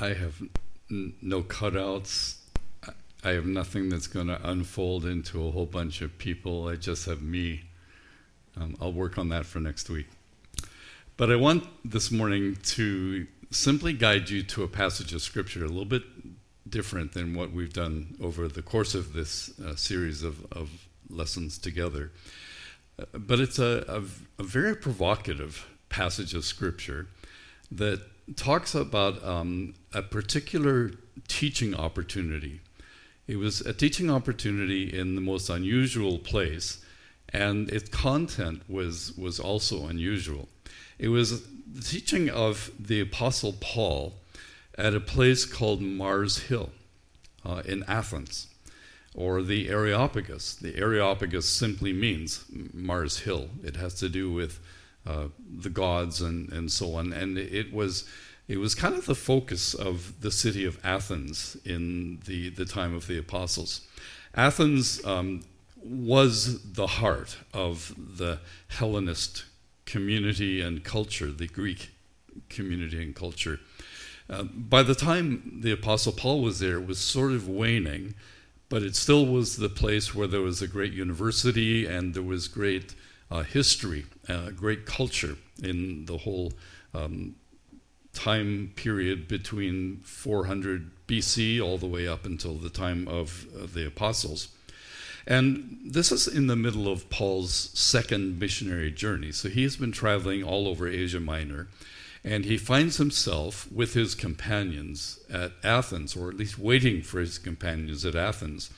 I have n- no cutouts. I have nothing that's going to unfold into a whole bunch of people. I just have me. Um, I'll work on that for next week. But I want this morning to simply guide you to a passage of Scripture a little bit different than what we've done over the course of this uh, series of, of, lessons together. Uh, but it's a, a, a, very provocative passage of Scripture that talks about um, a particular teaching opportunity. It was a teaching opportunity in the most unusual place, and its content was, was also unusual. It was the teaching of the Apostle Paul at a place called Mars Hill uh, in Athens, or the Areopagus. The Areopagus simply means Mars Hill. It has to do with uh, the gods and, and so on. And it was it was kind of the focus of the city of Athens in the, the time of the apostles. Athens um, was the heart of the Hellenist community and culture, the Greek community and culture. Uh, by the time the Apostle Paul was there, it was sort of waning, but it still was the place where there was a great university and there was great uh, history, uh, great culture in the whole um, time period between 400 BC all the way up until the time of, of the apostles. And this is in the middle of Paul's second missionary journey. So he has been traveling all over Asia Minor, and he finds himself with his companions at Athens, or at least waiting for his companions at Athens.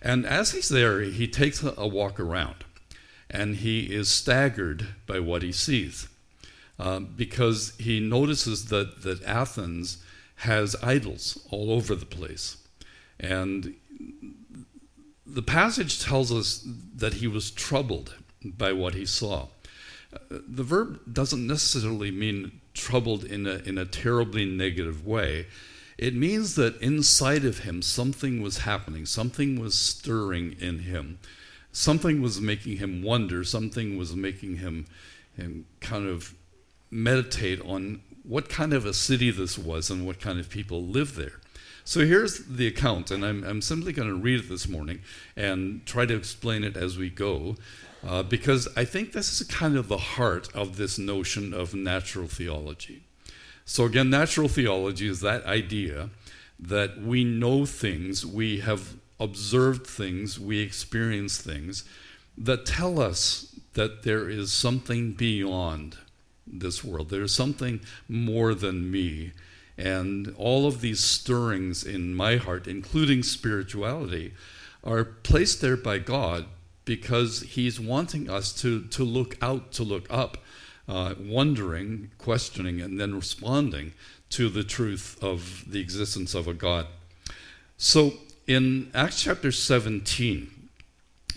And as he's there, he takes a walk around, and he is staggered by what he sees. Um, because he notices that, that Athens has idols all over the place. And the passage tells us that he was troubled by what he saw. The verb doesn't necessarily mean troubled in a, in a terribly negative way. It means that inside of him something was happening, something was stirring in him, something was making him wonder, something was making him, him kind of meditate on what kind of a city this was and what kind of people lived there. So here's the account, and I'm, I'm simply going to read it this morning and try to explain it as we go, uh, because I think this is kind of the heart of this notion of natural theology. So, again, natural theology is that idea that we know things, we have observed things, we experience things that tell us that there is something beyond this world. There's something more than me. And all of these stirrings in my heart, including spirituality, are placed there by God because He's wanting us to, to look out, to look up, uh, wondering, questioning, and then responding to the truth of the existence of a God. So in Acts chapter 17,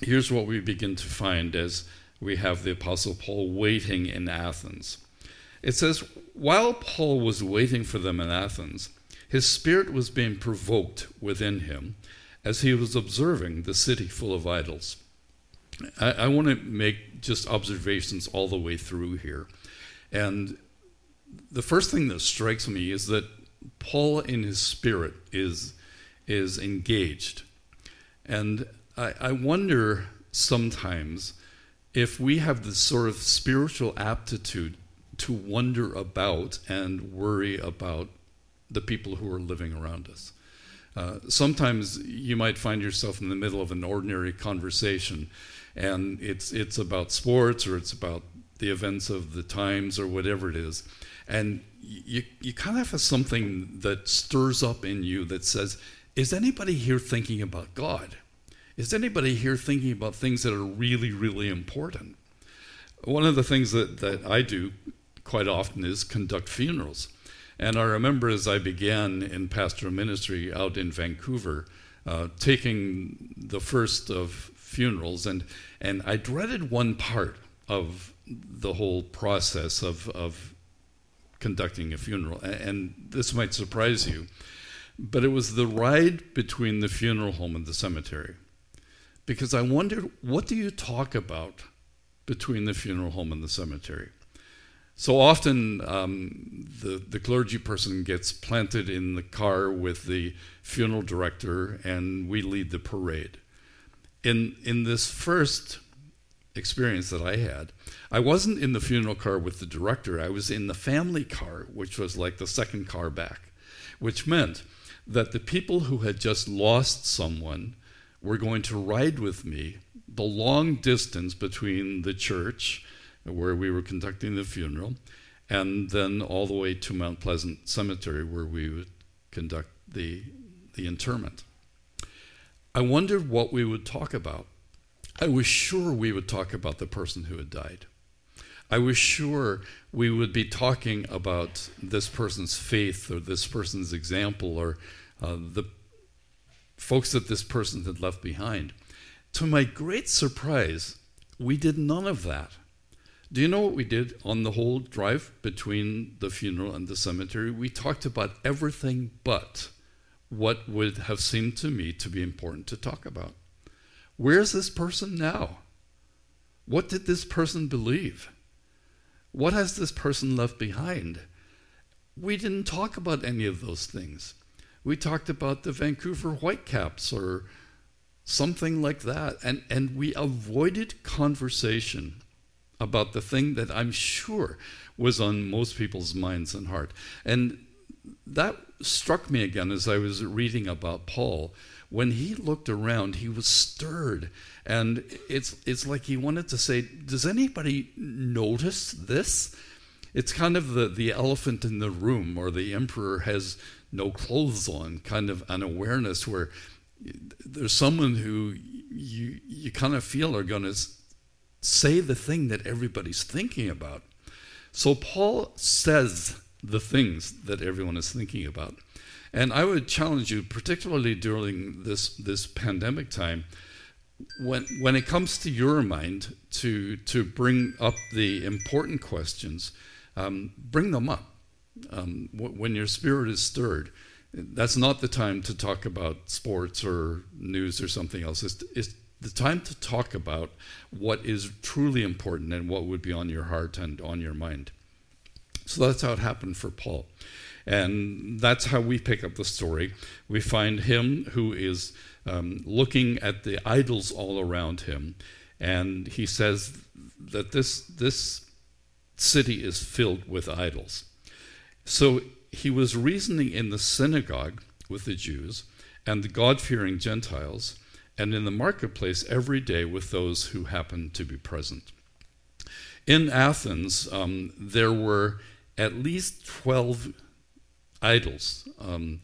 here's what we begin to find as we have the Apostle Paul waiting in Athens. It says, While Paul was waiting for them in Athens, his spirit was being provoked within him as he was observing the city full of idols. I, I want to make just observations all the way through here. And the first thing that strikes me is that Paul in his spirit is, is engaged. And I, I wonder sometimes if we have this sort of spiritual aptitude to wonder about and worry about the people who are living around us. Uh, sometimes you might find yourself in the middle of an ordinary conversation, and it's it's about sports or it's about the events of the times or whatever it is, and you you kind of have something that stirs up in you that says, "Is anybody here thinking about God? Is anybody here thinking about things that are really really important?" One of the things that that I do quite often is conduct funerals. And I remember as I began in pastoral ministry out in Vancouver, uh, taking the first of funerals, and, and I dreaded one part of the whole process of, of conducting a funeral. And this might surprise you, but it was the ride between the funeral home and the cemetery. Because I wondered, what do you talk about between the funeral home and the cemetery? So often, um, the, the clergy person gets planted in the car with the funeral director, and we lead the parade. In, in this first experience that I had, I wasn't in the funeral car with the director, I was in the family car, which was like the second car back, which meant that the people who had just lost someone were going to ride with me the long distance between the church where we were conducting the funeral, and then all the way to Mount Pleasant Cemetery, where we would conduct the, the interment. I wondered what we would talk about. I was sure we would talk about the person who had died. I was sure we would be talking about this person's faith or this person's example or uh, the folks that this person had left behind. To my great surprise, we did none of that. Do you know what we did on the whole drive between the funeral and the cemetery? We talked about everything but what would have seemed to me to be important to talk about. Where's this person now? What did this person believe? What has this person left behind? We didn't talk about any of those things. We talked about the Vancouver Whitecaps or something like that. And, and we avoided conversation about the thing that I'm sure was on most people's minds and heart. And that struck me again as I was reading about Paul. When he looked around, he was stirred. And it's, it's like he wanted to say, Does anybody notice this? It's kind of the, the elephant in the room, or the emperor has no clothes on, kind of an awareness where there's someone who you, you kind of feel are going to say the thing that everybody's thinking about. So Paul says the things that everyone is thinking about. And I would challenge you, particularly during this, this pandemic time, when, when it comes to your mind to, to bring up the important questions, um, bring them up. Um, when your spirit is stirred, that's not the time to talk about sports or news or something else. It's, it's the time to talk about what is truly important and what would be on your heart and on your mind. So that's how it happened for Paul. And that's how we pick up the story. We find him who is um, looking at the idols all around him, and he says that this, this city is filled with idols. So he was reasoning in the synagogue with the Jews and the God fearing Gentiles and in the marketplace every day with those who happened to be present. In Athens, um, there were at least 12 idols, um,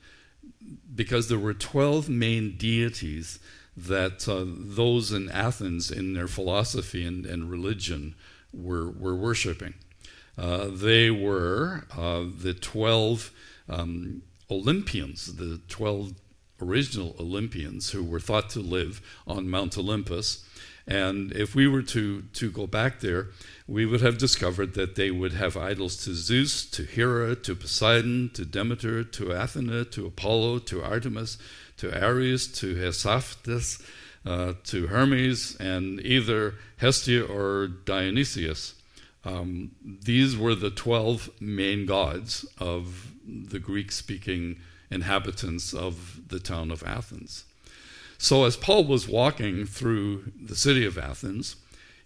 because there were 12 main deities that uh, those in Athens, in their philosophy and, and religion, were, were worshiping. Uh, they were uh, the 12 um, Olympians, the 12 original Olympians who were thought to live on Mount Olympus. And if we were to, to go back there, we would have discovered that they would have idols to Zeus, to Hera, to Poseidon, to Demeter, to Athena, to Apollo, to Artemis, to Ares, to Hephaestus, uh, to Hermes, and either Hestia or Dionysius. Um, these were the 12 main gods of the Greek speaking inhabitants of the town of Athens. So, as Paul was walking through the city of Athens,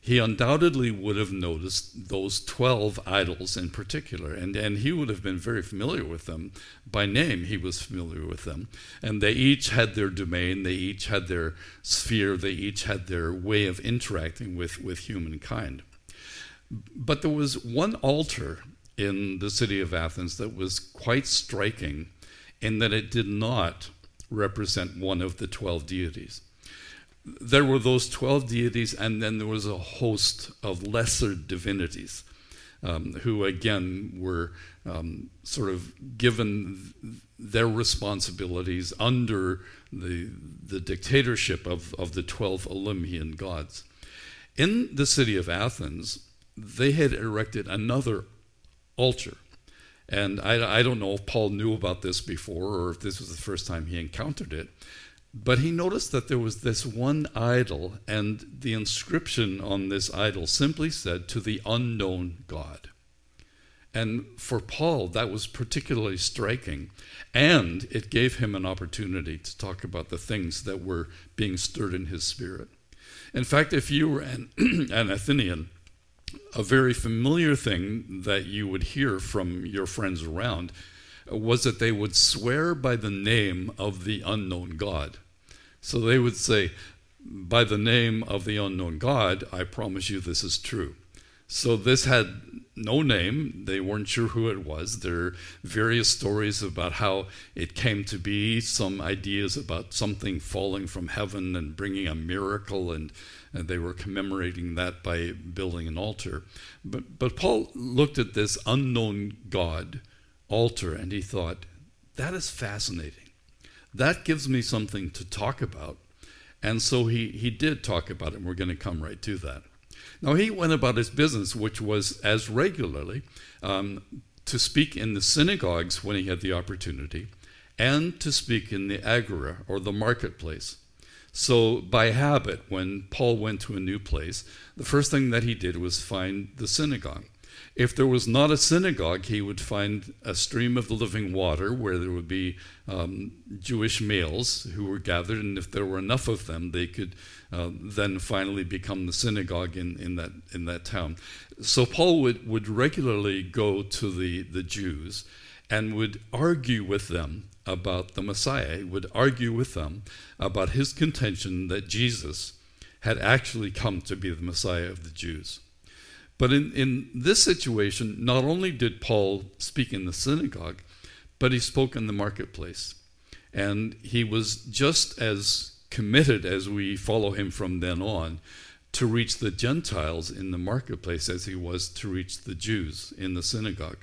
he undoubtedly would have noticed those 12 idols in particular, and, and he would have been very familiar with them. By name, he was familiar with them. And they each had their domain, they each had their sphere, they each had their way of interacting with, with humankind. But there was one altar in the city of Athens that was quite striking in that it did not represent one of the 12 deities. There were those 12 deities, and then there was a host of lesser divinities um, who, again, were um, sort of given their responsibilities under the, the dictatorship of, of the 12 Olympian gods. In the city of Athens, they had erected another altar and I, I don't know if Paul knew about this before or if this was the first time he encountered it, but he noticed that there was this one idol, and the inscription on this idol simply said, To the unknown God. And for Paul, that was particularly striking. And it gave him an opportunity to talk about the things that were being stirred in his spirit. In fact, if you were an, an Athenian, a very familiar thing that you would hear from your friends around was that they would swear by the name of the unknown God. So they would say, By the name of the unknown God, I promise you this is true. So this had no name. They weren't sure who it was. There are various stories about how it came to be, some ideas about something falling from heaven and bringing a miracle, and, and they were commemorating that by building an altar. But, but Paul looked at this unknown God altar and he thought, that is fascinating. That gives me something to talk about. And so he, he did talk about it, and we're going to come right to that. Now, he went about his business, which was as regularly um, to speak in the synagogues when he had the opportunity and to speak in the agora or the marketplace. So, by habit, when Paul went to a new place, the first thing that he did was find the synagogue. If there was not a synagogue, he would find a stream of the living water where there would be um, Jewish males who were gathered, and if there were enough of them, they could uh, then finally become the synagogue in, in, that, in that town. So Paul would, would regularly go to the, the Jews and would argue with them about the Messiah, would argue with them about his contention that Jesus had actually come to be the Messiah of the Jews. But in, in this situation, not only did Paul speak in the synagogue, but he spoke in the marketplace. And he was just as committed as we follow him from then on to reach the Gentiles in the marketplace as he was to reach the Jews in the synagogue.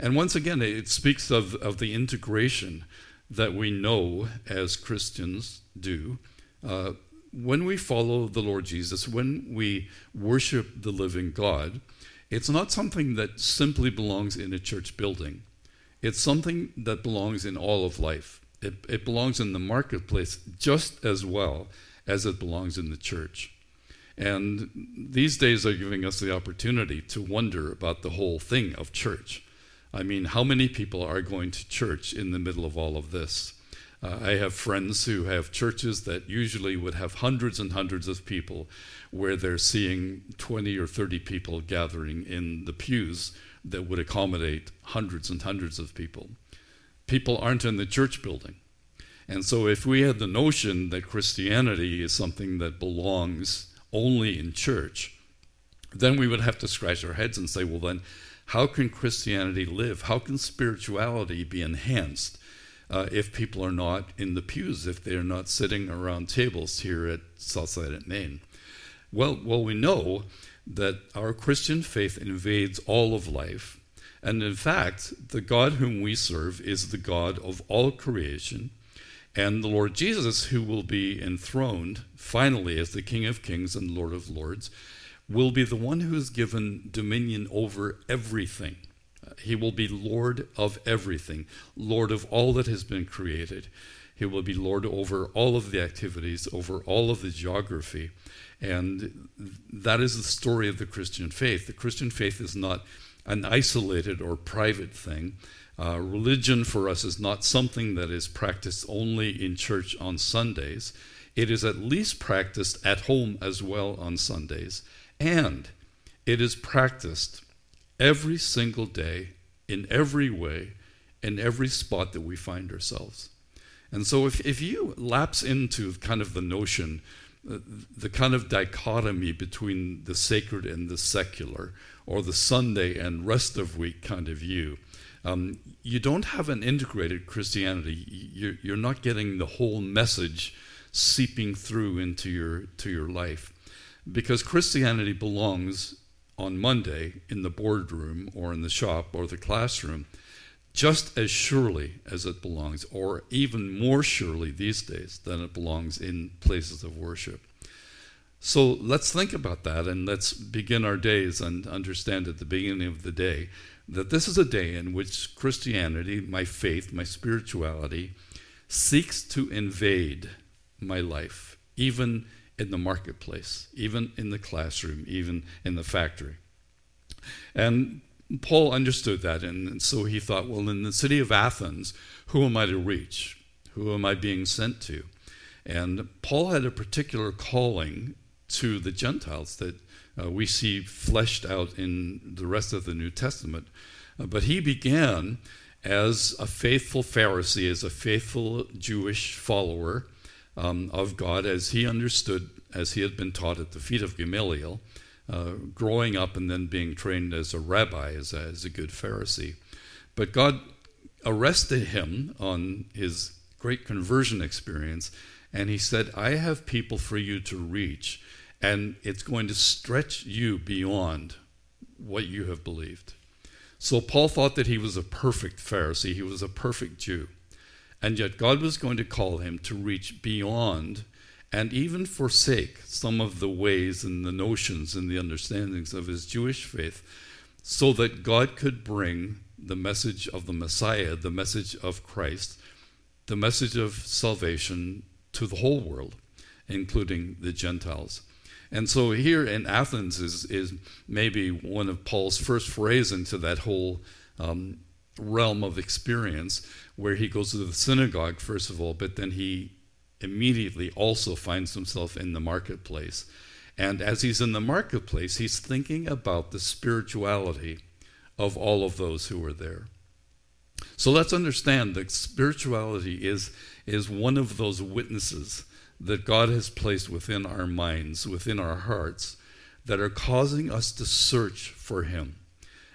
And once again, it speaks of, of the integration that we know as Christians do uh, when we follow the Lord Jesus, when we worship the living God, it's not something that simply belongs in a church building. It's something that belongs in all of life. It, it belongs in the marketplace just as well as it belongs in the church. And these days are giving us the opportunity to wonder about the whole thing of church. I mean, how many people are going to church in the middle of all of this? Uh, I have friends who have churches that usually would have hundreds and hundreds of people, where they're seeing 20 or 30 people gathering in the pews that would accommodate hundreds and hundreds of people. People aren't in the church building. And so, if we had the notion that Christianity is something that belongs only in church, then we would have to scratch our heads and say, well, then, how can Christianity live? How can spirituality be enhanced uh, if people are not in the pews, if they are not sitting around tables here at Southside at Main? Well, well, we know that our Christian faith invades all of life. And in fact, the God whom we serve is the God of all creation. And the Lord Jesus, who will be enthroned finally as the King of Kings and Lord of Lords, will be the one who is given dominion over everything. He will be Lord of everything, Lord of all that has been created. He will be Lord over all of the activities, over all of the geography. And that is the story of the Christian faith. The Christian faith is not an isolated or private thing. Uh, religion for us is not something that is practiced only in church on Sundays. It is at least practiced at home as well on Sundays. And it is practiced every single day, in every way, in every spot that we find ourselves. And so if, if you lapse into kind of the notion, uh, the kind of dichotomy between the sacred and the secular, or the Sunday and rest of week kind of view, um, you don't have an integrated Christianity. You're, you're not getting the whole message seeping through into your, to your life. Because Christianity belongs on Monday in the boardroom or in the shop or the classroom just as surely as it belongs, or even more surely these days than it belongs in places of worship. So let's think about that and let's begin our days and understand at the beginning of the day that this is a day in which Christianity, my faith, my spirituality, seeks to invade my life, even in the marketplace, even in the classroom, even in the factory. And Paul understood that, and so he thought, well, in the city of Athens, who am I to reach? Who am I being sent to? And Paul had a particular calling to the Gentiles that uh, we see fleshed out in the rest of the New Testament. Uh, but he began as a faithful Pharisee, as a faithful Jewish follower um, of God, as he understood, as he had been taught at the feet of Gamaliel, uh, growing up and then being trained as a rabbi, as a, as a good Pharisee. But God arrested him on his great conversion experience, and he said, I have people for you to reach, and it's going to stretch you beyond what you have believed. So Paul thought that he was a perfect Pharisee, he was a perfect Jew. And yet God was going to call him to reach beyond and even forsake some of the ways and the notions and the understandings of his Jewish faith so that God could bring the message of the Messiah, the message of Christ, the message of salvation to the whole world, including the Gentiles. And so here in Athens is, is maybe one of Paul's first forays into that whole um, realm of experience where he goes to the synagogue, first of all, but then he immediately also finds himself in the marketplace. And as he's in the marketplace, he's thinking about the spirituality of all of those who were there. So let's understand that spirituality is, is one of those witnesses that God has placed within our minds, within our hearts, that are causing us to search for Him.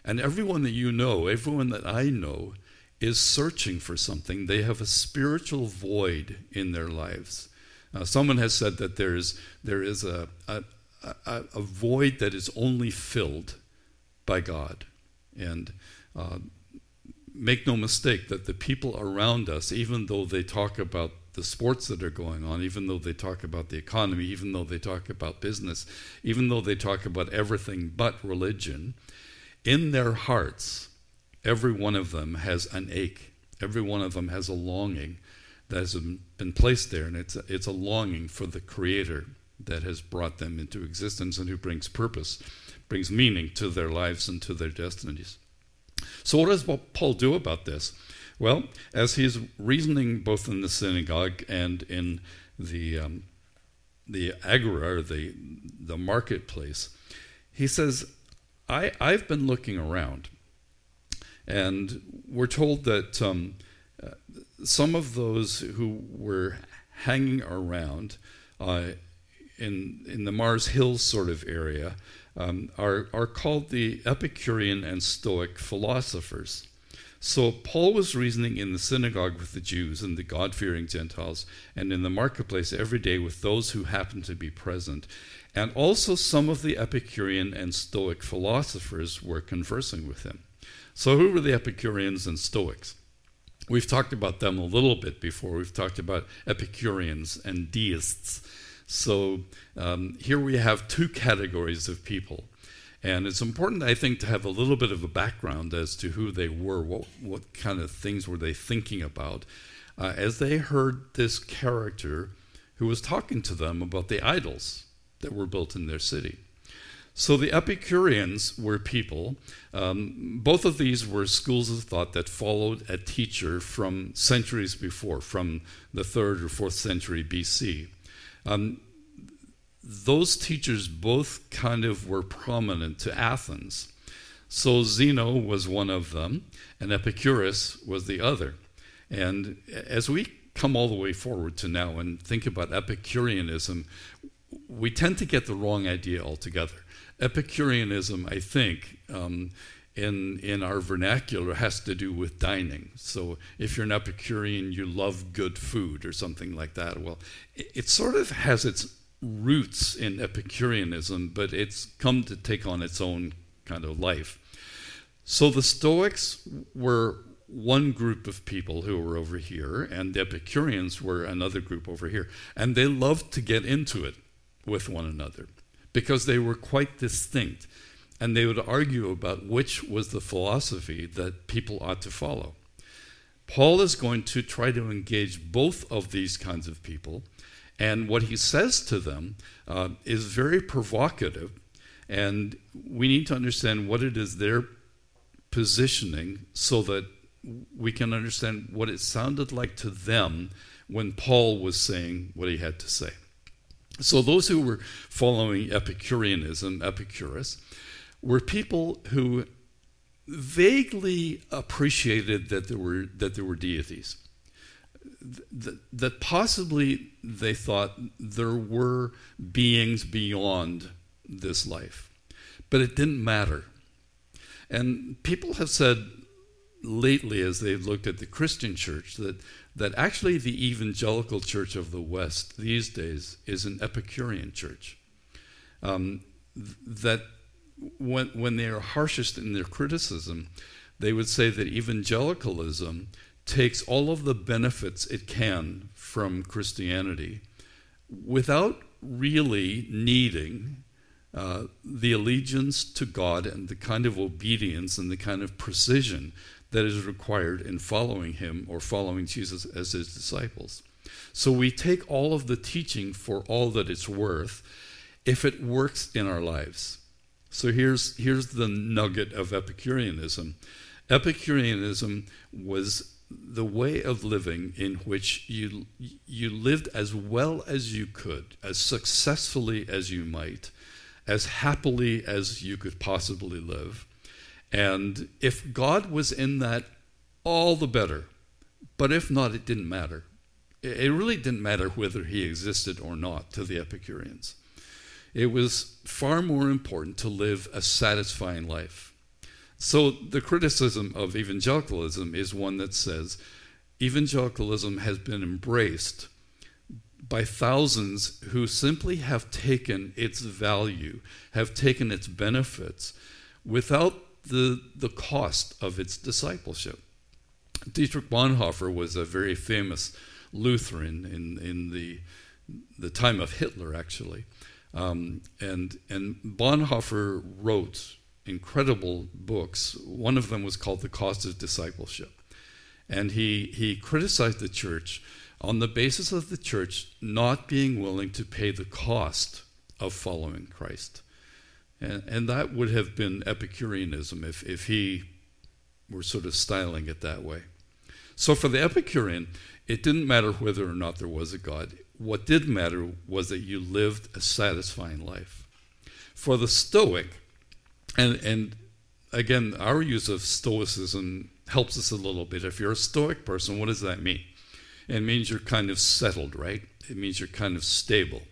And everyone that you know, everyone that I know, is searching for something. They have a spiritual void in their lives. Uh, someone has said that there is, there is a, a, a, a void that is only filled by God. And uh, make no mistake that the people around us, even though they talk about the sports that are going on, even though they talk about the economy, even though they talk about business, even though they talk about everything but religion, in their hearts, every one of them has an ache. Every one of them has a longing that has been placed there, and it's a, it's a longing for the Creator that has brought them into existence and who brings purpose, brings meaning to their lives and to their destinies. So, what does Paul do about this? Well, as he's reasoning both in the synagogue and in the um, the agora, or the the marketplace, he says, I, I've been looking around, and we're told that um, uh, some of those who were hanging around uh, in in the Mars Hills sort of area um, are are called the Epicurean and Stoic philosophers. So Paul was reasoning in the synagogue with the Jews and the God fearing Gentiles, and in the marketplace every day with those who happened to be present. And also some of the Epicurean and Stoic philosophers were conversing with him. So, who were the Epicureans and Stoics? We've talked about them a little bit before. We've talked about Epicureans and deists. So, um, here we have two categories of people and it's important, I think, to have a little bit of a background as to who they were, what, what kind of things were they thinking about, uh, as they heard this character who was talking to them about the idols that were built in their city. So the Epicureans were people, um, both of these were schools of thought that followed a teacher from centuries before, from the third or fourth century BC. Um, those teachers both kind of were prominent to Athens. So Zeno was one of them, and Epicurus was the other. And as we come all the way forward to now and think about Epicureanism, we tend to get the wrong idea altogether. Epicureanism, I think, um, in in our vernacular, has to do with dining. So if you're an Epicurean, you love good food or something like that. Well, it, it sort of has its roots in Epicureanism, but it's come to take on its own kind of life. So the Stoics were one group of people who were over here, and the Epicureans were another group over here. And they loved to get into it with one another because they were quite distinct. And they would argue about which was the philosophy that people ought to follow. Paul is going to try to engage both of these kinds of people and what he says to them uh, is very provocative. And we need to understand what it is they're positioning so that we can understand what it sounded like to them when Paul was saying what he had to say. So, those who were following Epicureanism, Epicurus, were people who vaguely appreciated that there were, that there were deities. That, that possibly they thought there were beings beyond this life. But it didn't matter. And people have said lately, as they've looked at the Christian church, that, that actually the evangelical church of the West these days is an Epicurean church. Um, that when, when they are harshest in their criticism, they would say that evangelicalism takes all of the benefits it can from Christianity without really needing uh, the allegiance to God and the kind of obedience and the kind of precision that is required in following Him or following Jesus as His disciples. So we take all of the teaching for all that it's worth if it works in our lives. So here's, here's the nugget of Epicureanism Epicureanism was the way of living in which you, you lived as well as you could, as successfully as you might, as happily as you could possibly live. And if God was in that, all the better. But if not, it didn't matter. It really didn't matter whether he existed or not to the Epicureans. It was far more important to live a satisfying life. So the criticism of evangelicalism is one that says evangelicalism has been embraced by thousands who simply have taken its value, have taken its benefits without the, the cost of its discipleship. Dietrich Bonhoeffer was a very famous Lutheran in, in the, the time of Hitler, actually. Um, and, and Bonhoeffer wrote incredible books. One of them was called The Cost of Discipleship. And he, he criticized the church on the basis of the church not being willing to pay the cost of following Christ. And, and that would have been Epicureanism if, if he were sort of styling it that way. So for the Epicurean, it didn't matter whether or not there was a God what did matter was that you lived a satisfying life. For the Stoic, and, and again, our use of Stoicism helps us a little bit. If you're a Stoic person, what does that mean? It means you're kind of settled, right? It means you're kind of stable.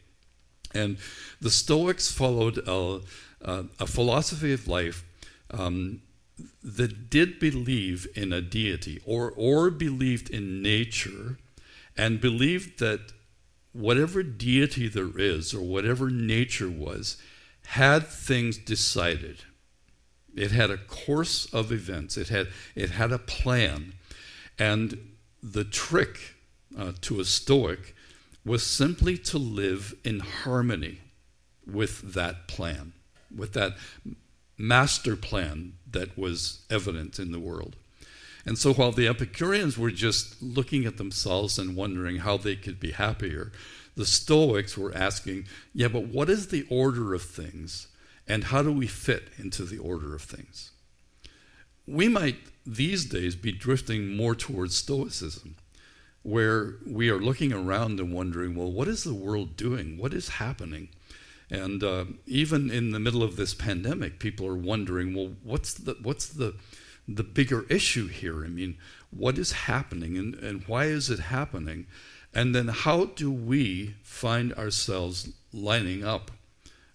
And the Stoics followed a, a, a philosophy of life um, that did believe in a deity or, or believed in nature and believed that whatever deity there is or whatever nature was had things decided. It had a course of events. It had it had a plan, and the trick uh, to a Stoic was simply to live in harmony with that plan, with that master plan that was evident in the world. And so while the Epicureans were just looking at themselves and wondering how they could be happier, the Stoics were asking, yeah, but what is the order of things? And how do we fit into the order of things? We might these days be drifting more towards Stoicism, where we are looking around and wondering, well, what is the world doing? What is happening? And uh, even in the middle of this pandemic, people are wondering, well, what's the, what's the, the bigger issue here. I mean, what is happening and, and why is it happening? And then how do we find ourselves lining up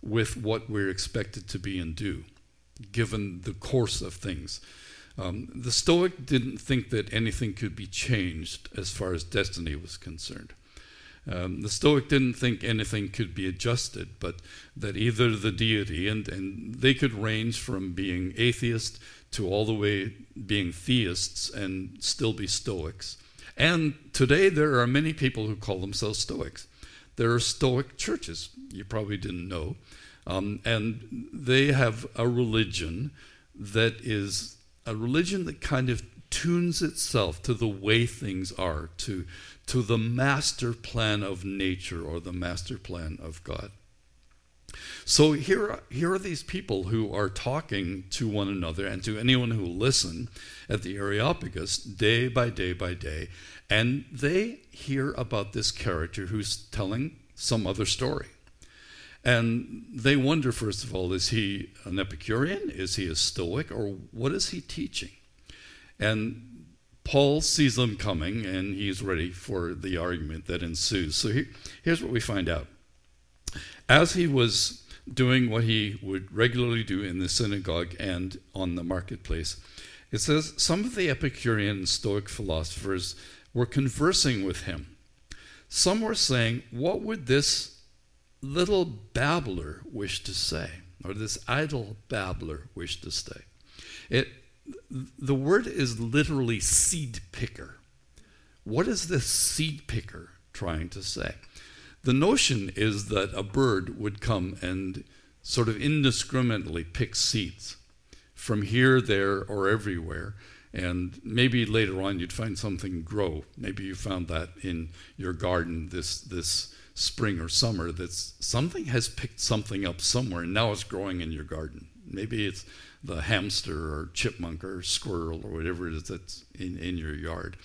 with what we're expected to be and do, given the course of things? Um, the Stoic didn't think that anything could be changed as far as destiny was concerned. Um, the Stoic didn't think anything could be adjusted, but that either the deity, and, and they could range from being atheist to all the way being theists and still be Stoics. And today there are many people who call themselves Stoics. There are Stoic churches, you probably didn't know. Um, and they have a religion that is a religion that kind of tunes itself to the way things are, to, to the master plan of nature or the master plan of God. So here, here are these people who are talking to one another and to anyone who listen at the Areopagus day by day by day, and they hear about this character who's telling some other story. And they wonder, first of all, is he an Epicurean? Is he a Stoic? Or what is he teaching? And Paul sees them coming and he's ready for the argument that ensues. So here's what we find out. As he was doing what he would regularly do in the synagogue and on the marketplace, it says some of the Epicurean and Stoic philosophers were conversing with him. Some were saying, What would this little babbler wish to say, or this idle babbler wish to say. It, the word is literally seed picker. What is this seed picker trying to say? The notion is that a bird would come and sort of indiscriminately pick seeds from here, there, or everywhere. And maybe later on you'd find something grow. Maybe you found that in your garden, this, this spring or summer that something has picked something up somewhere and now it's growing in your garden. Maybe it's the hamster or chipmunk or squirrel or whatever it is that's in, in your yard.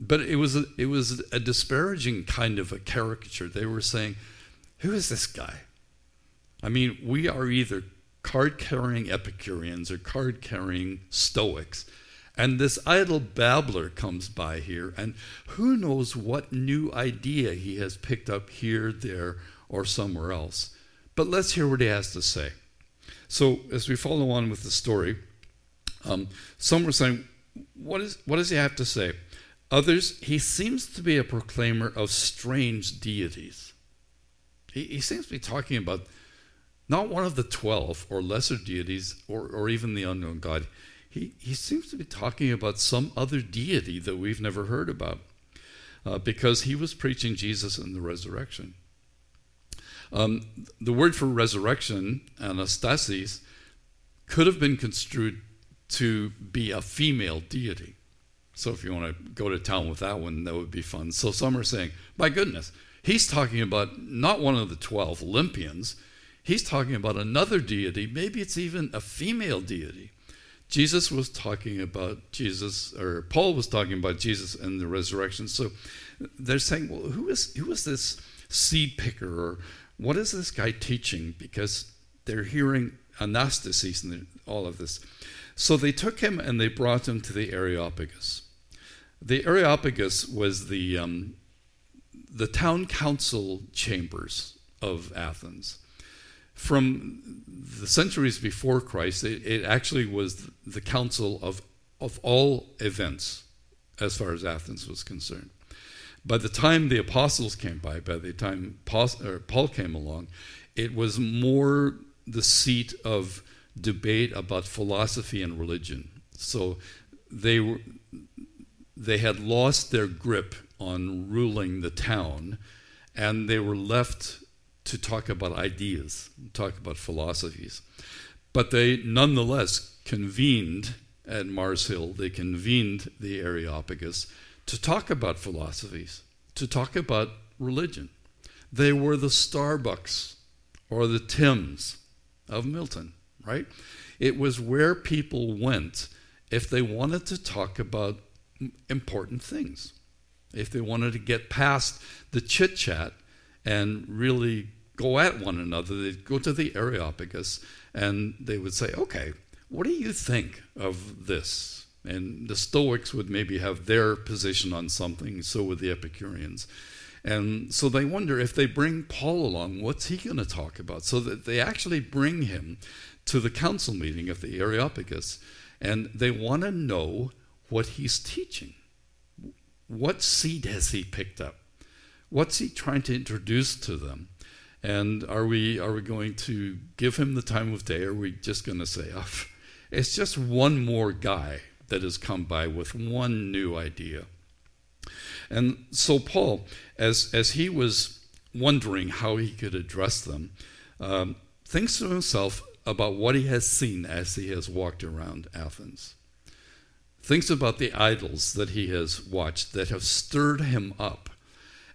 But it was a, it was a disparaging kind of a caricature. They were saying, "Who is this guy?" I mean, we are either card-carrying Epicureans or card-carrying Stoics, and this idle babbler comes by here, and who knows what new idea he has picked up here, there, or somewhere else. But let's hear what he has to say. So, as we follow on with the story, um, some were saying, what, is, what does he have to say? Others, he seems to be a proclaimer of strange deities. He, he seems to be talking about not one of the 12 or lesser deities or, or even the unknown God he, he seems to be talking about some other deity that we've never heard about uh, because he was preaching Jesus and the resurrection. Um, the word for resurrection, anastasis, could have been construed to be a female deity. So if you want to go to town with that one, that would be fun. So some are saying, my goodness, he's talking about not one of the 12 Olympians, he's talking about another deity. Maybe it's even a female deity. Jesus was talking about Jesus, or Paul was talking about Jesus and the resurrection. So they're saying, well, who is, who is this seed picker, or what is this guy teaching? Because they're hearing anastasis and all of this. So they took him and they brought him to the Areopagus. The Areopagus was the, um, the town council chambers of Athens from the centuries before Christ, it, it, actually was the council of, of all events as far as Athens was concerned. By the time the apostles came by, by the time Paul, came along, it was more the seat of debate about philosophy and religion. So they were, they had lost their grip on ruling the town, and they were left to talk about ideas, talk about philosophies. But they nonetheless convened at Mars Hill, they convened the Areopagus to talk about philosophies, to talk about religion. They were the Starbucks or the Tims of Milton, right? It was where people went if they wanted to talk about important things, if they wanted to get past the chit chat and really go at one another. They'd go to the Areopagus and they would say, okay, what do you think of this? And the Stoics would maybe have their position on something, so would the Epicureans. And so they wonder if they bring Paul along, what's he going to talk about? So that they actually bring him to the council meeting of the Areopagus, and they want to know what he's teaching. What seed has he picked up? What's he trying to introduce to them? And are we are we going to give him the time of day? Or are we just going to say, oh, it's just one more guy that has come by with one new idea? And so Paul, as as he was wondering how he could address them, um, thinks to himself about what he has seen as he has walked around Athens. Thinks about the idols that he has watched that have stirred him up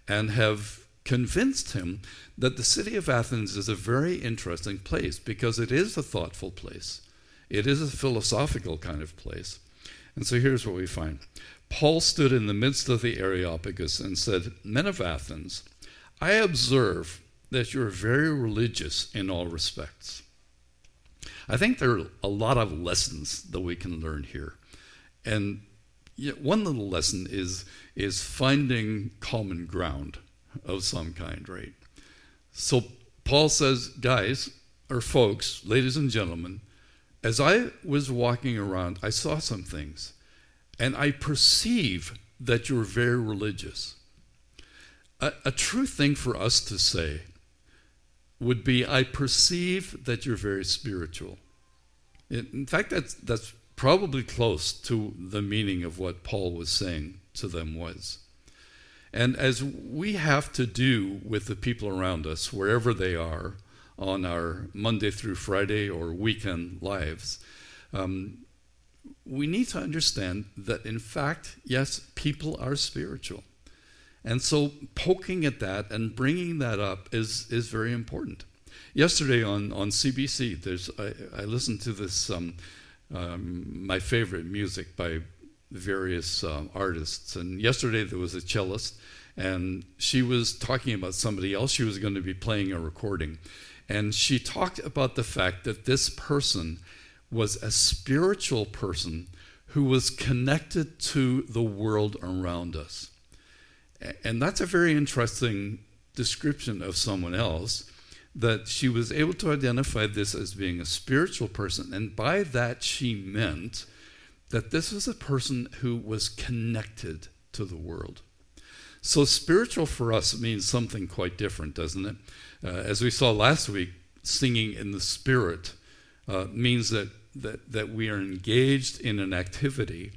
and have convinced him that the city of Athens is a very interesting place because it is a thoughtful place. It is a philosophical kind of place. And so here's what we find Paul stood in the midst of the Areopagus and said, Men of Athens, I observe that you're very religious in all respects. I think there are a lot of lessons that we can learn here. And one little lesson is, is finding common ground of some kind, right? So Paul says, guys, or folks, ladies and gentlemen, as I was walking around, I saw some things, and I perceive that you're very religious. A, a true thing for us to say would be, I perceive that you're very spiritual. In fact, that's, that's probably close to the meaning of what Paul was saying to them was. And as we have to do with the people around us, wherever they are, on our Monday through Friday or weekend lives, um, we need to understand that, in fact, yes, people are spiritual. And so poking at that and bringing that up is, is very important. Yesterday on, on CBC, there's, I, I listened to this, um, um, my favorite music by various uh, artists. And yesterday there was a cellist, and she was talking about somebody else. She was going to be playing a recording. And she talked about the fact that this person was a spiritual person who was connected to the world around us. And that's a very interesting description of someone else that she was able to identify this as being a spiritual person. And by that, she meant that this was a person who was connected to the world. So, spiritual for us means something quite different, doesn't it? Uh, as we saw last week, singing in the spirit uh, means that, that, that we are engaged in an activity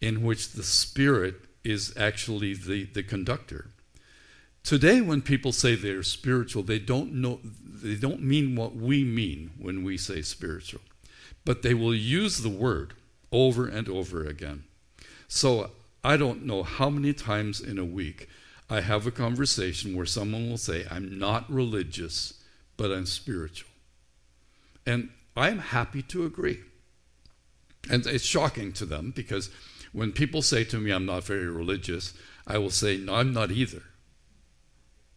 in which the spirit is actually the, the conductor. Today, when people say they're spiritual, they don't know they don't mean what we mean when we say spiritual, but they will use the word over and over again. So I don't know how many times in a week I have a conversation where someone will say, I'm not religious, but I'm spiritual. And I'm happy to agree. And it's shocking to them because when people say to me, I'm not very religious, I will say, No, I'm not either.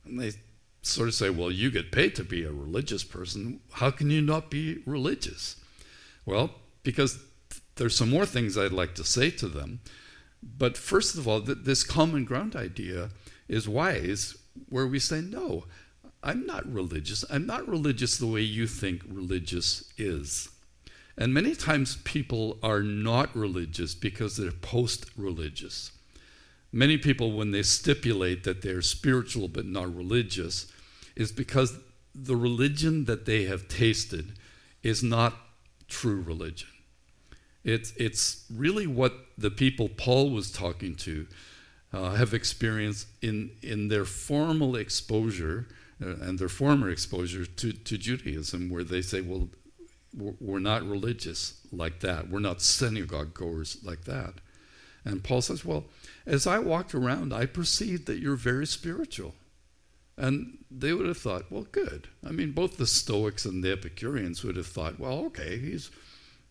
And they sort of say, Well, you get paid to be a religious person. How can you not be religious? Well, because there's some more things I'd like to say to them. But first of all, th- this common ground idea is wise, where we say, No, I'm not religious. I'm not religious the way you think religious is. And many times people are not religious because they're post religious. Many people, when they stipulate that they're spiritual but not religious, is because the religion that they have tasted is not true religion. It's, it's really what the people Paul was talking to uh, have experienced in, in their formal exposure uh, and their former exposure to, to Judaism, where they say, well, we're not religious like that. We're not synagogue goers like that. And Paul says, Well, as I walked around, I perceived that you're very spiritual. And they would have thought, Well, good. I mean, both the Stoics and the Epicureans would have thought, Well, okay, he's,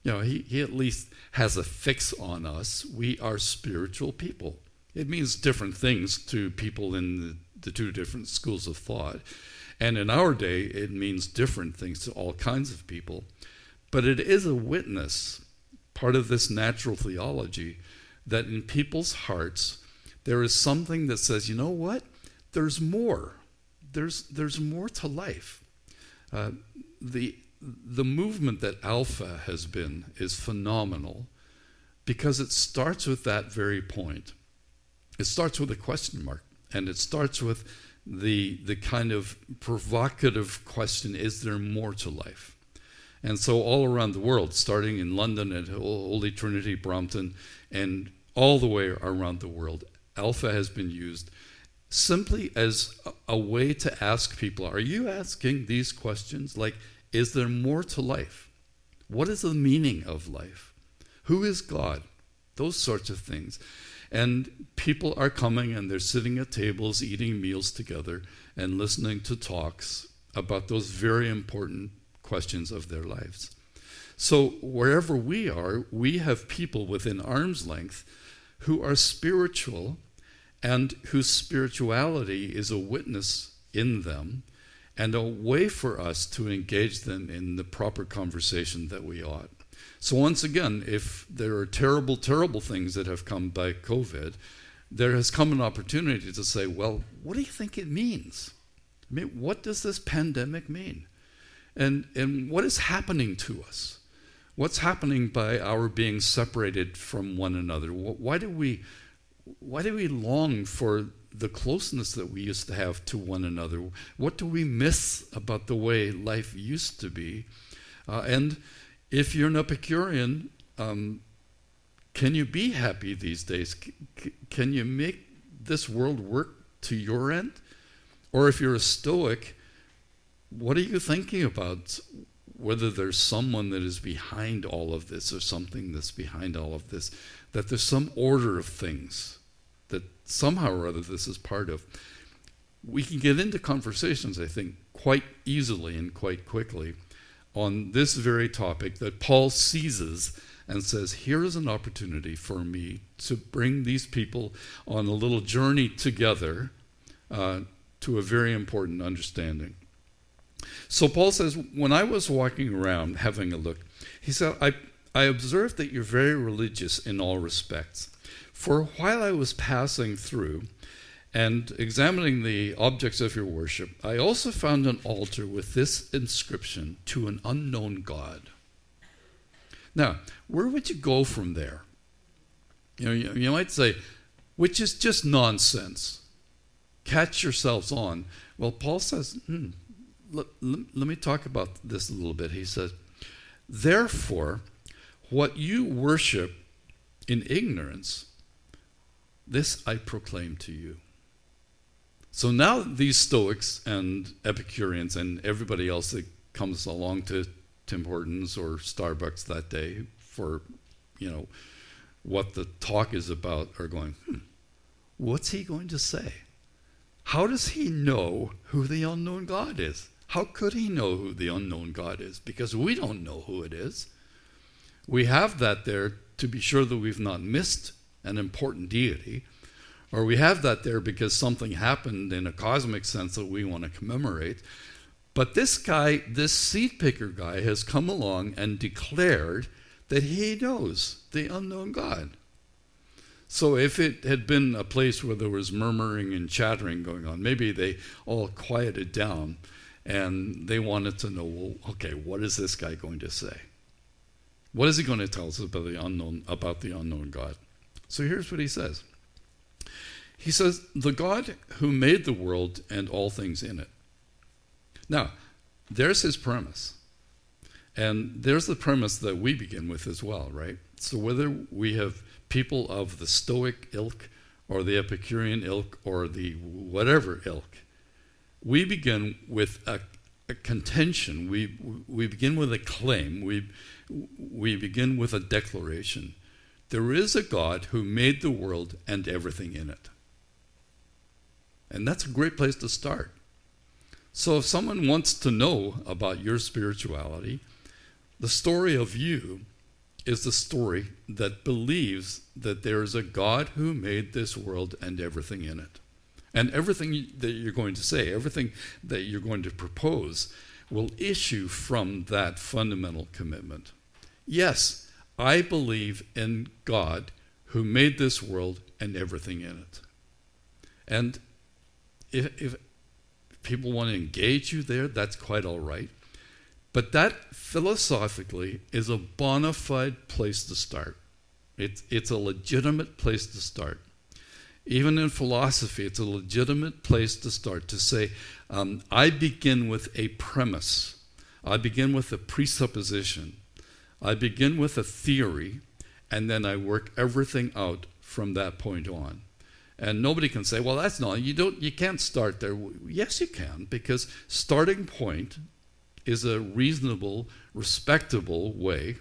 you know, he, he at least has a fix on us. We are spiritual people. It means different things to people in the, the two different schools of thought. And in our day, it means different things to all kinds of people. But it is a witness, part of this natural theology, that in people's hearts, there is something that says, you know what? There's more. There's, there's more to life. Uh, the, the movement that Alpha has been is phenomenal because it starts with that very point. It starts with a question mark, and it starts with the, the kind of provocative question is there more to life? And so, all around the world, starting in London at Holy Trinity, Brompton, and all the way around the world, Alpha has been used simply as a way to ask people Are you asking these questions? Like, is there more to life? What is the meaning of life? Who is God? those sorts of things. And people are coming and they're sitting at tables, eating meals together, and listening to talks about those very important questions of their lives. So, wherever we are, we have people within arm's length who are spiritual and whose spirituality is a witness in them and a way for us to engage them in the proper conversation that we ought. So, once again, if there are terrible, terrible things that have come by COVID, there has come an opportunity to say, well, what do you think it means? I mean, what does this pandemic mean? And, and what is happening to us? What's happening by our being separated from one another? Why do we, why do we long for the closeness that we used to have to one another? What do we miss about the way life used to be? Uh, and if you're an Epicurean, um, can you be happy these days? C- can you make this world work to your end? Or if you're a Stoic, what are you thinking about? Whether there's someone that is behind all of this or something that's behind all of this, that there's some order of things that somehow or other this is part of. We can get into conversations, I think, quite easily and quite quickly on this very topic that Paul seizes and says, Here is an opportunity for me to bring these people on a little journey together uh, to a very important understanding. So Paul says, When I was walking around having a look, he said, I, I observed that you're very religious in all respects. For while I was passing through, and examining the objects of your worship, I also found an altar with this inscription to an unknown God. Now, where would you go from there? You know, you, you might say, which is just nonsense. Catch yourselves on. Well, Paul says, hmm, let, let, let me talk about this a little bit. He says, Therefore, what you worship in ignorance, this I proclaim to you. So now these Stoics and Epicureans and everybody else that comes along to Tim Hortons or Starbucks that day for, you know, what the talk is about are going, hmm, what's he going to say? How does he know who the unknown God is? How could he know who the unknown God is? Because we don't know who it is. We have that there to be sure that we've not missed an important deity or we have that there because something happened in a cosmic sense that we want to commemorate. But this guy, this seed picker guy, has come along and declared that he knows the unknown God. So if it had been a place where there was murmuring and chattering going on, maybe they all quieted down and they wanted to know, well, okay, what is this guy going to say? What is he going to tell us about the unknown about the unknown God? So here's what he says. He says, the God who made the world and all things in it. Now, there's his premise. And there's the premise that we begin with as well, right? So whether we have people of the Stoic ilk or the Epicurean ilk or the whatever ilk, we begin with a, a contention. We, we begin with a claim. We, we begin with a declaration. There is a God who made the world and everything in it. And that's a great place to start. So, if someone wants to know about your spirituality, the story of you is the story that believes that there is a God who made this world and everything in it. And everything that you're going to say, everything that you're going to propose, will issue from that fundamental commitment. Yes, I believe in God who made this world and everything in it. And if, if people want to engage you there, that's quite all right. But that philosophically is a bona fide place to start. It's, it's a legitimate place to start. Even in philosophy, it's a legitimate place to start to say, um, I begin with a premise, I begin with a presupposition, I begin with a theory, and then I work everything out from that point on. And nobody can say, well, that's not, you, don't, you can't start there. Yes, you can, because starting point is a reasonable, respectable way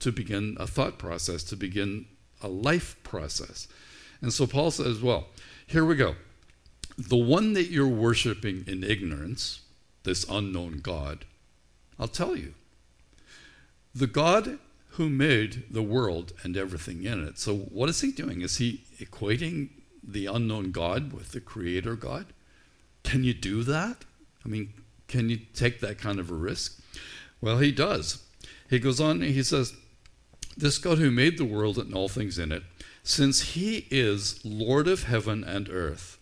to begin a thought process, to begin a life process. And so Paul says, well, here we go. The one that you're worshiping in ignorance, this unknown God, I'll tell you. The God who made the world and everything in it. So, what is he doing? Is he equating the unknown God with the creator God? Can you do that? I mean, can you take that kind of a risk? Well, he does. He goes on he says, This God who made the world and all things in it, since he is Lord of heaven and earth,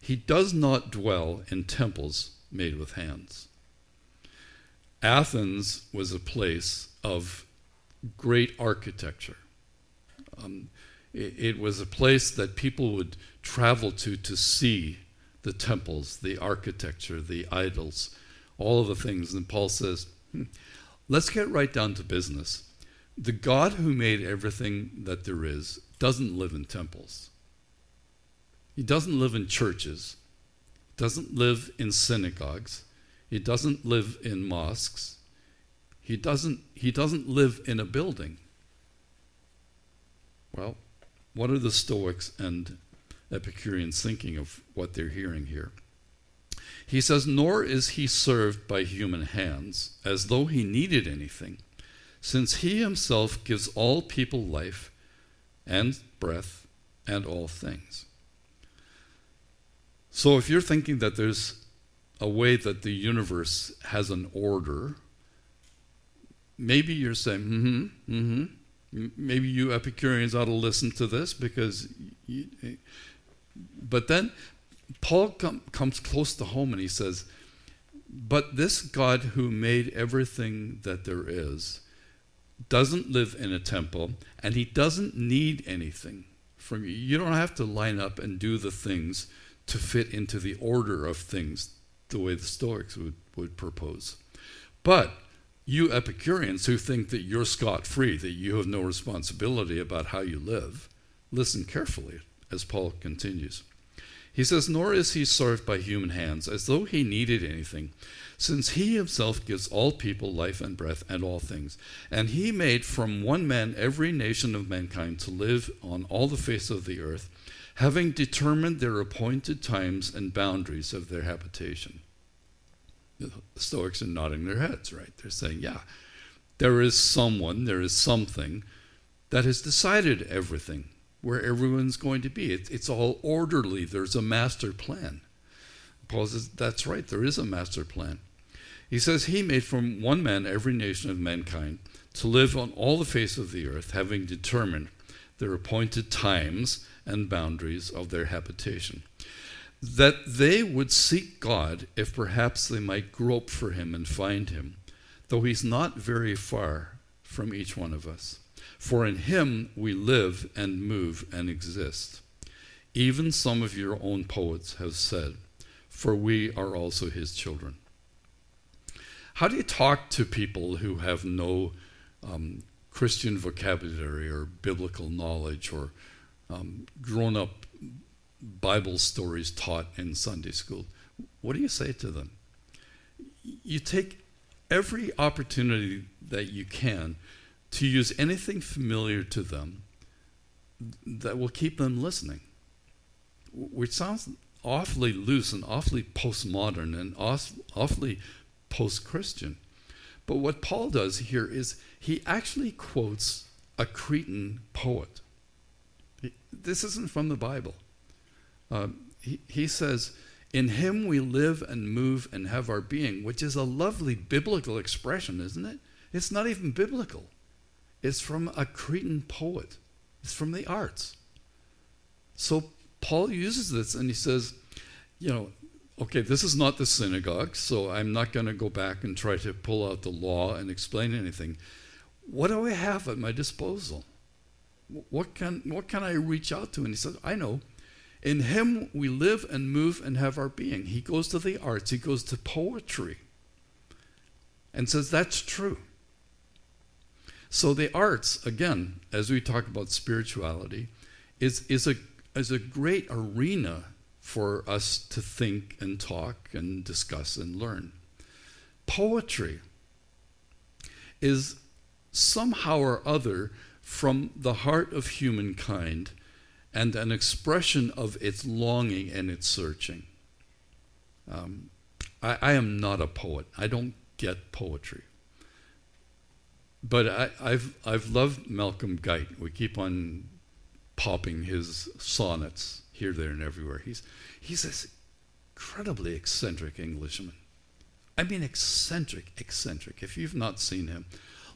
he does not dwell in temples made with hands. Athens was a place of great architecture. Um, it, was a place that people would travel to to see the temples, the architecture, the idols, all of the things. And Paul says, hmm, let's get right down to business. The God who made everything that there is doesn't live in temples. He doesn't live in churches, doesn't live in synagogues, he doesn't live in mosques, he doesn't, he doesn't live in a building. Well, what are the Stoics and Epicureans thinking of what they're hearing here? He says, Nor is he served by human hands, as though he needed anything, since he himself gives all people life and breath and all things. So if you're thinking that there's a way that the universe has an order, maybe you're saying, mm hmm, mm hmm. Maybe you Epicureans ought to listen to this because. You, eh, but then Paul com- comes close to home and he says, But this God who made everything that there is doesn't live in a temple and he doesn't need anything from you. You don't have to line up and do the things to fit into the order of things the way the Stoics would, would propose. But you Epicureans who think that you're scot free, that you have no responsibility about how you live, listen carefully as Paul continues. He says, Nor is he served by human hands, as though he needed anything, since he himself gives all people life and breath and all things. And he made from one man every nation of mankind to live on all the face of the earth, having determined their appointed times and boundaries of their habitation the Stoics are nodding their heads, right? They're saying, yeah, there is someone, there is something that has decided everything, where everyone's going to be. It, it's all orderly, there's a master plan. Paul says, that's right, there is a master plan. He says, He made from one man every nation of mankind to live on all the face of the earth, having determined their appointed times and boundaries of their habitation that they would seek God if perhaps they might grope for him and find him, though he's not very far from each one of us. For in him we live and move and exist. Even some of your own poets have said, For we are also his children. How do you talk to people who have no um, Christian vocabulary or biblical knowledge or um, grown up Bible stories taught in Sunday school. What do you say to them? You take every opportunity that you can to use anything familiar to them that will keep them listening, which sounds awfully loose and awfully postmodern and awfully post Christian. But what Paul does here is he actually quotes a Cretan poet. This isn't from the Bible. Uh, he, he says, In him we live and move and have our being, which is a lovely biblical expression, isn't it? It's not even biblical. It's from a Cretan poet, it's from the arts. So Paul uses this and he says, you know, okay, this is not the synagogue, so I'm not going to go back and try to pull out the law and explain anything. What do I have at my disposal? What can, what can I reach out to? And he says, I know. In him we live and move and have our being. He goes to the arts, he goes to poetry and says that's true. So the arts, again, as we talk about spirituality, is, is, a, is a great arena for us to think and talk and discuss and learn. Poetry is somehow or other from the heart of humankind and an expression of its longing and its searching. Um, I, I, am not a poet. I don't get poetry. But I, I've, I've loved Malcolm Guite. We keep on popping his sonnets here, there, and everywhere. He's, he's this incredibly eccentric Englishman. I mean, eccentric, eccentric. If you've not seen him,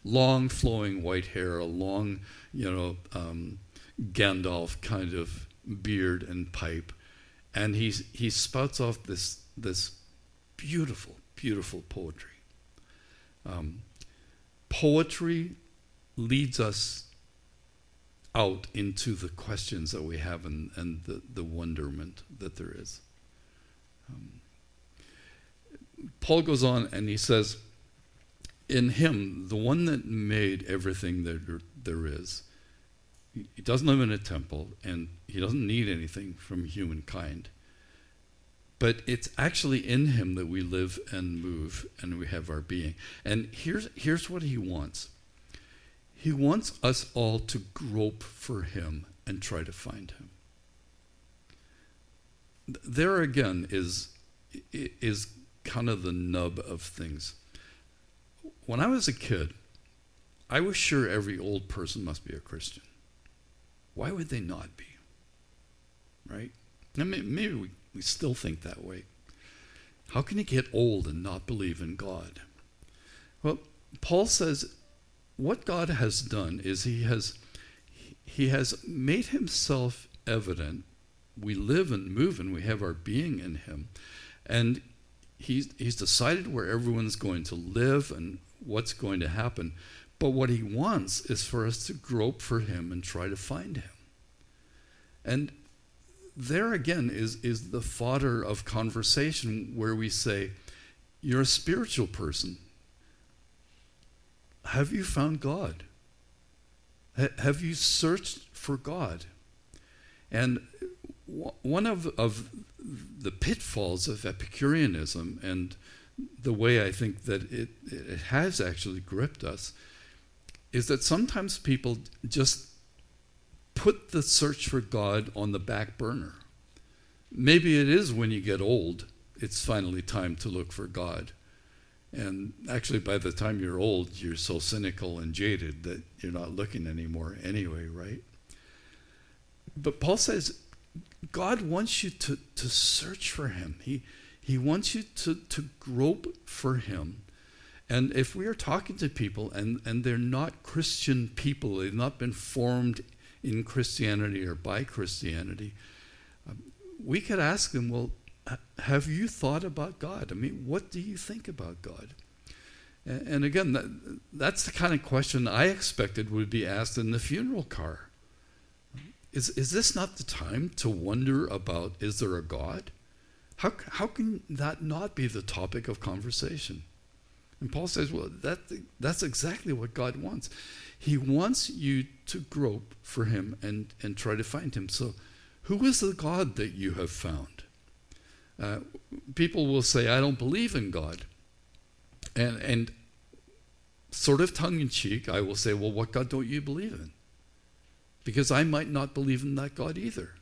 long flowing white hair, a long, you know, um, Gandalf kind of beard and pipe, and he's, he spouts off this, this beautiful, beautiful poetry. Um, poetry leads us out into the questions that we have and, and the, the wonderment that there is. Um, Paul goes on and he says, In him, the one that made everything that there is, he doesn't live in a temple and he doesn't need anything from humankind. But it's actually in him that we live and move and we have our being. And here's, here's what he wants He wants us all to grope for him and try to find him. There again is, is kind of the nub of things. When I was a kid, I was sure every old person must be a Christian. Why would they not be? Right? Maybe we we still think that way. How can you get old and not believe in God? Well, Paul says what God has done is he has he has made himself evident. We live and move and we have our being in him. And he's he's decided where everyone's going to live and what's going to happen. But what he wants is for us to grope for him and try to find him. And there again is, is the fodder of conversation where we say, You're a spiritual person. Have you found God? have you searched for God? And one of, of the pitfalls of Epicureanism and the way I think that it, it has actually gripped us is that sometimes people just put the search for God on the back burner. Maybe it is when you get old, it's finally time to look for God. And actually, by the time you're old, you're so cynical and jaded that you're not looking anymore anyway, right? But Paul says God wants you to, to search for Him. He, he wants you to, to grope for Him. And if we are talking to people and, and they're not Christian people, they've not been formed in Christianity or by Christianity, um, we could ask them, well, have you thought about God? I mean, what do you think about God? And, again, that, that's the kind of question I expected would be asked in the funeral car. Is, is this not the time to wonder about is there a God? How, how can that not be the topic of conversation? And Paul says, well, that, that's exactly what God wants. He wants you to grope for him and, and try to find him. So, who is the God that you have found? Uh, people will say, I don't believe in God. And, and sort of tongue in cheek, I will say, Well, what God don't you believe in? Because I might not believe in that God either.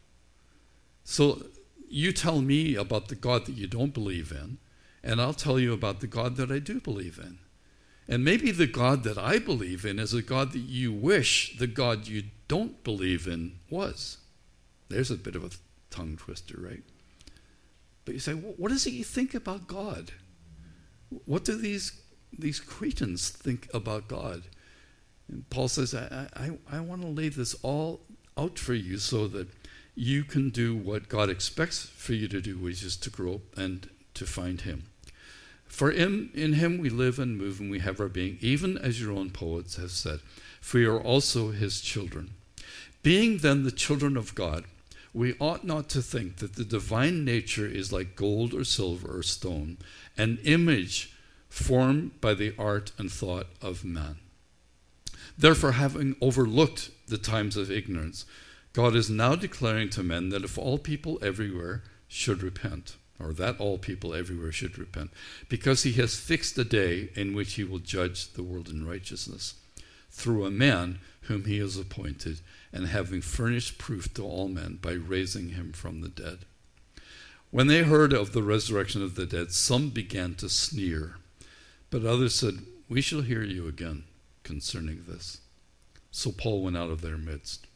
So, you tell me about the God that you don't believe in, and I'll tell you about the God that I do believe in. And maybe the God that I believe in is a God that you wish the God you don't believe in was. There's a bit of a tongue twister, right? But you say, what does he think about God? What do these, these Cretans think about God? And Paul says, I, I, I want to lay this all out for you so that you can do what God expects for you to do, which is to grow and to find him. For in, in him we live and move and we have our being, even as your own poets have said, for we are also his children. Being then the children of God, we ought not to think that the divine nature is like gold or silver or stone, an image formed by the art and thought of man. Therefore, having overlooked the times of ignorance, God is now declaring to men that if all people everywhere should repent, or that all people everywhere should repent, because he has fixed a day in which he will judge the world in righteousness through a man whom he has appointed, and having furnished proof to all men by raising him from the dead. When they heard of the resurrection of the dead, some began to sneer, but others said, We shall hear you again concerning this. So Paul went out of their midst.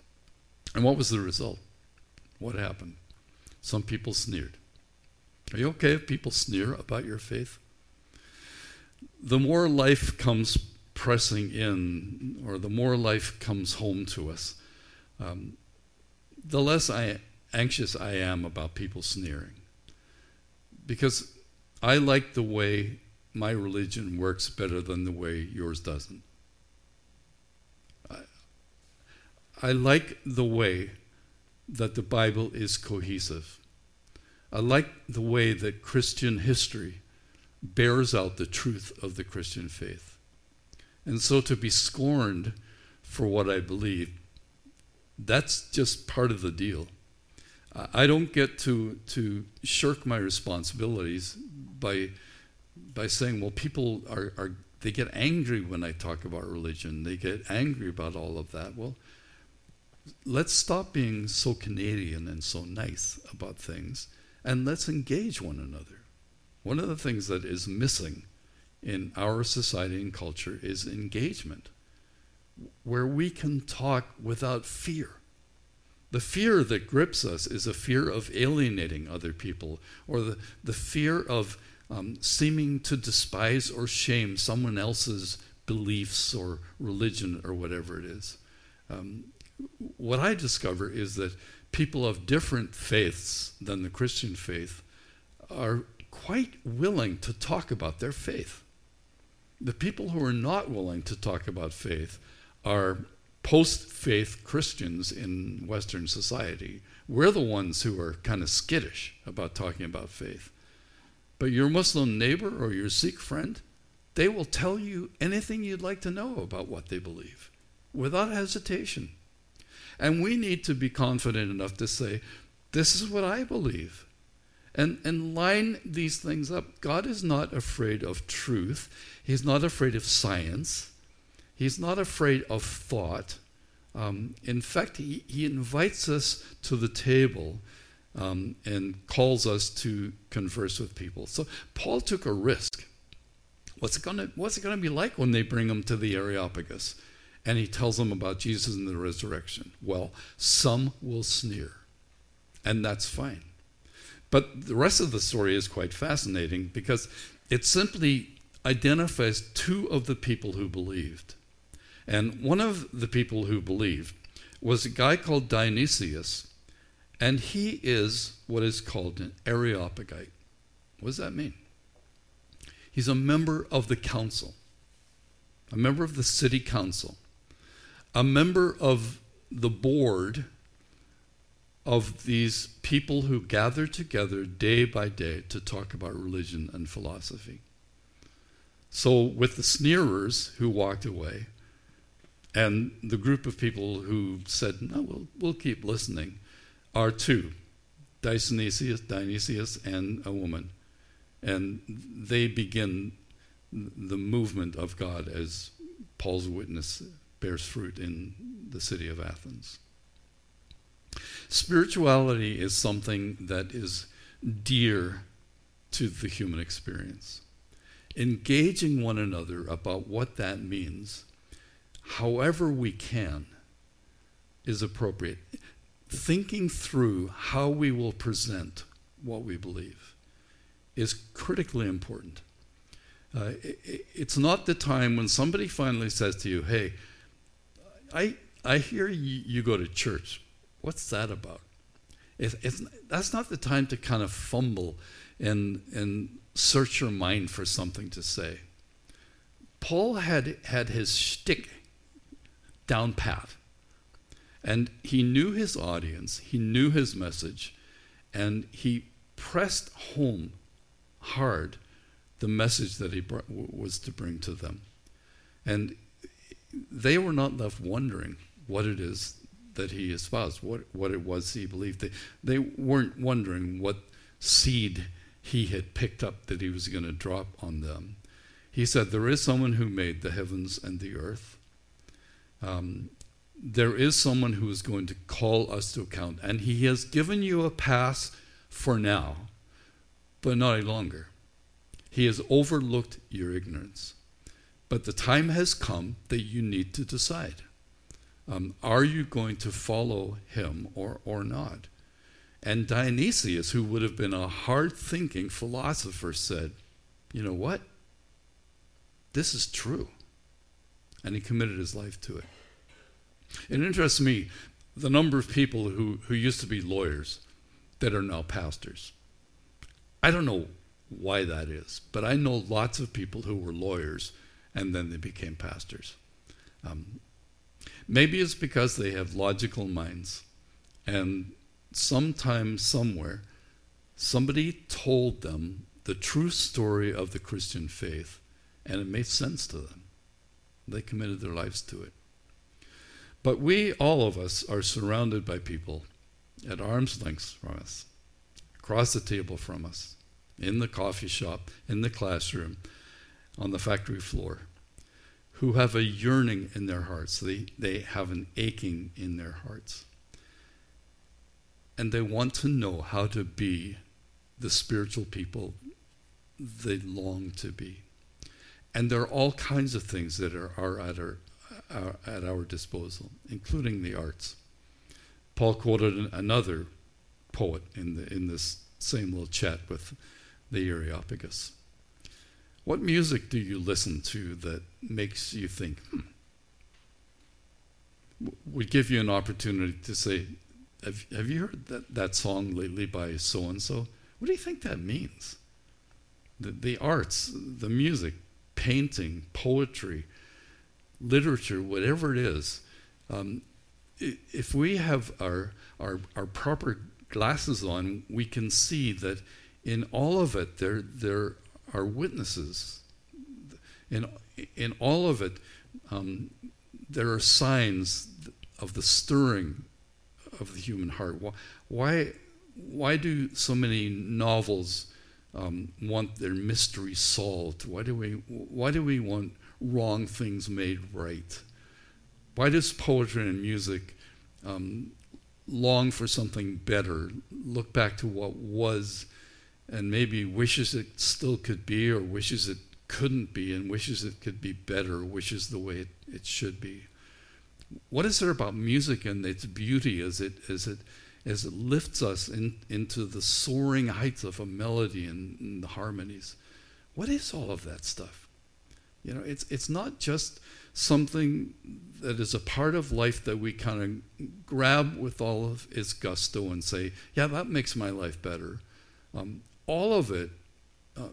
And what was the result? What happened? Some people sneered. Are you okay if people sneer about your faith? The more life comes pressing in, or the more life comes home to us, um, the less I, anxious I am about people sneering. Because I like the way my religion works better than the way yours doesn't. I, I like the way that the Bible is cohesive. I like the way that Christian history bears out the truth of the Christian faith. And so to be scorned for what I believe, that's just part of the deal. I don't get to, to shirk my responsibilities by, by saying, well, people are, are, they get angry when I talk about religion. They get angry about all of that. Well, let's stop being so Canadian and so nice about things and let's engage one another. One of the things that is missing in our society and culture is engagement, where we can talk without fear. The fear that grips us is a fear of alienating other people, or the, the fear of um, seeming to despise or shame someone else's beliefs or religion or whatever it is. Um, what I discover is that people of different faiths than the Christian faith are quite willing to talk about their faith. The people who are not willing to talk about faith are post faith Christians in Western society. We're the ones who are kind of skittish about talking about faith. But your Muslim neighbor or your Sikh friend, they will tell you anything you'd like to know about what they believe without hesitation. And we need to be confident enough to say, this is what I believe. And, and line these things up. God is not afraid of truth. He's not afraid of science. He's not afraid of thought. Um, in fact, he, he invites us to the table um, and calls us to converse with people. So Paul took a risk. What's it it gonna be like when they bring him to the Areopagus? And he tells them about Jesus and the resurrection. Well, some will sneer, and that's fine. But the rest of the story is quite fascinating because it simply identifies two of the people who believed. And one of the people who believed was a guy called Dionysius, and he is what is called an Areopagite. What does that mean? He's a member of the council, a member of the city council a member of the board of these people who gather together day by day to talk about religion and philosophy. So, with the sneerers who walked away, and the group of people who said, No, we'll, we'll keep listening, are two Dionysius, Dionysius and a woman. And they begin the movement of God as Paul's witness bears fruit in the city of Athens. Spirituality is something that is dear to the human experience. Engaging one another about what that means, however we can, is appropriate. Thinking through how we will present what we believe is critically important. Uh, it, it's not the time when somebody finally says to you, hey, I, I hear you, you go to church. What's that about? It's, it's, that's not the time to kind of fumble and, and search your mind for something to say. Paul had, had his shtick down pat. And he knew his audience, he knew his message, and he pressed home hard the message that he brought, was to bring to them. And they were not left wondering what it is that he espoused, what, what it was he believed. They, they weren't wondering what seed he had picked up that he was going to drop on them. He said, There is someone who made the heavens and the earth. Um, there is someone who is going to call us to account, and he has given you a pass for now, but not any longer. He has overlooked your ignorance. But the time has come that you need to decide. Um, are you going to follow him or, or not? And Dionysius, who would have been a hard thinking philosopher, said, You know what? This is true. And he committed his life to it. It interests me the number of people who, who used to be lawyers that are now pastors. I don't know why that is, but I know lots of people who were lawyers and then they became pastors. Um, maybe it's because they have logical minds, and sometime, somewhere, somebody told them the true story of the Christian faith, and it made sense to them. They committed their lives to it. But we, all of us, are surrounded by people at arm's length from us, across the table from us, in the coffee shop, in the classroom, on the factory floor, who have a yearning in their hearts. They, they have an aching in their hearts. And they want to know how to be the spiritual people they long to be. And there are all kinds of things that are, are at our at our disposal, including the arts. Paul quoted another poet in, the, in this same little chat with the Areopagus. What music do you listen to that makes you think, hmm? Would give you an opportunity to say, have, have you heard that, that song lately by so and so? What do you think that means? The, the arts, the music, painting, poetry, literature, whatever it is, um, if we have our, our, our proper glasses on, we can see that in all of it there, there are witnesses. In, in all of it, um, there are signs of the stirring of the human heart. Why, why do so many novels um, want their mystery solved? Why do we, why do we want wrong things made right? Why does poetry and music um, long for something better, look back to what was, and maybe wishes it still could be, or wishes it couldn't be, and wishes it could be better, wishes the way it, it should be? What is there about music and its beauty as it, as it, as it lifts us in, into the soaring heights of a melody and, and the harmonies? What is all of that stuff? You know, it's it's not just something that is a part of life that we kind of grab with all of its gusto and say, yeah, that makes my life better. Um, all of it uh,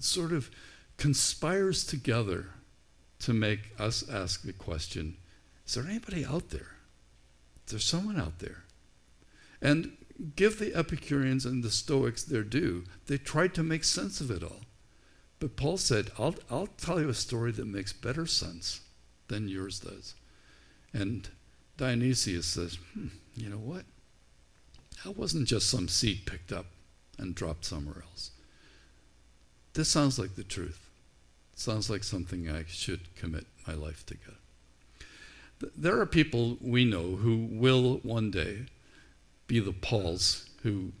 sort of conspires together to make us ask the question is there anybody out there? Is there someone out there? And give the Epicureans and the Stoics their due. They tried to make sense of it all. But Paul said, I'll, I'll tell you a story that makes better sense than yours does. And Dionysius says, hmm, you know what? That wasn't just some seed picked up and dropped somewhere else. This sounds like the truth. Sounds like something I should commit my life to God. There are people we know who will one day be the Pauls who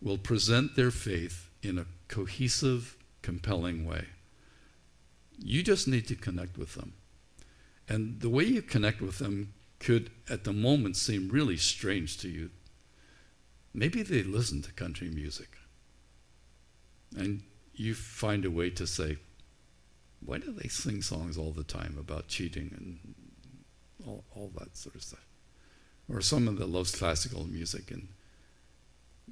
will present their faith in a cohesive compelling way. You just need to connect with them. And the way you connect with them could, at the moment, seem really strange to you. Maybe they listen to country music. And you find a way to say, why do they sing songs all the time about cheating and all, all that sort of stuff? Or someone that loves classical music and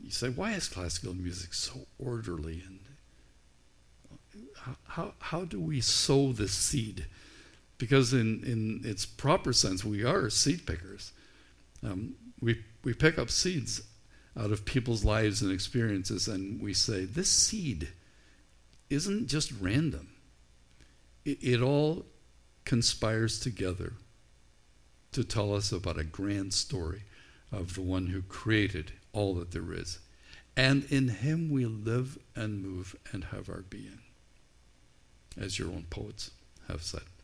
you say, why is classical music so orderly and how, how do we sow this seed? Because in, in its proper sense, we are seed pickers. Um, we, we pick up seeds out of people's lives and experiences, and we say, this seed isn't just random. It, it all conspires together to tell us about a grand story of the one who created all that there is. And in him we live and move and have our being as your own poets have said.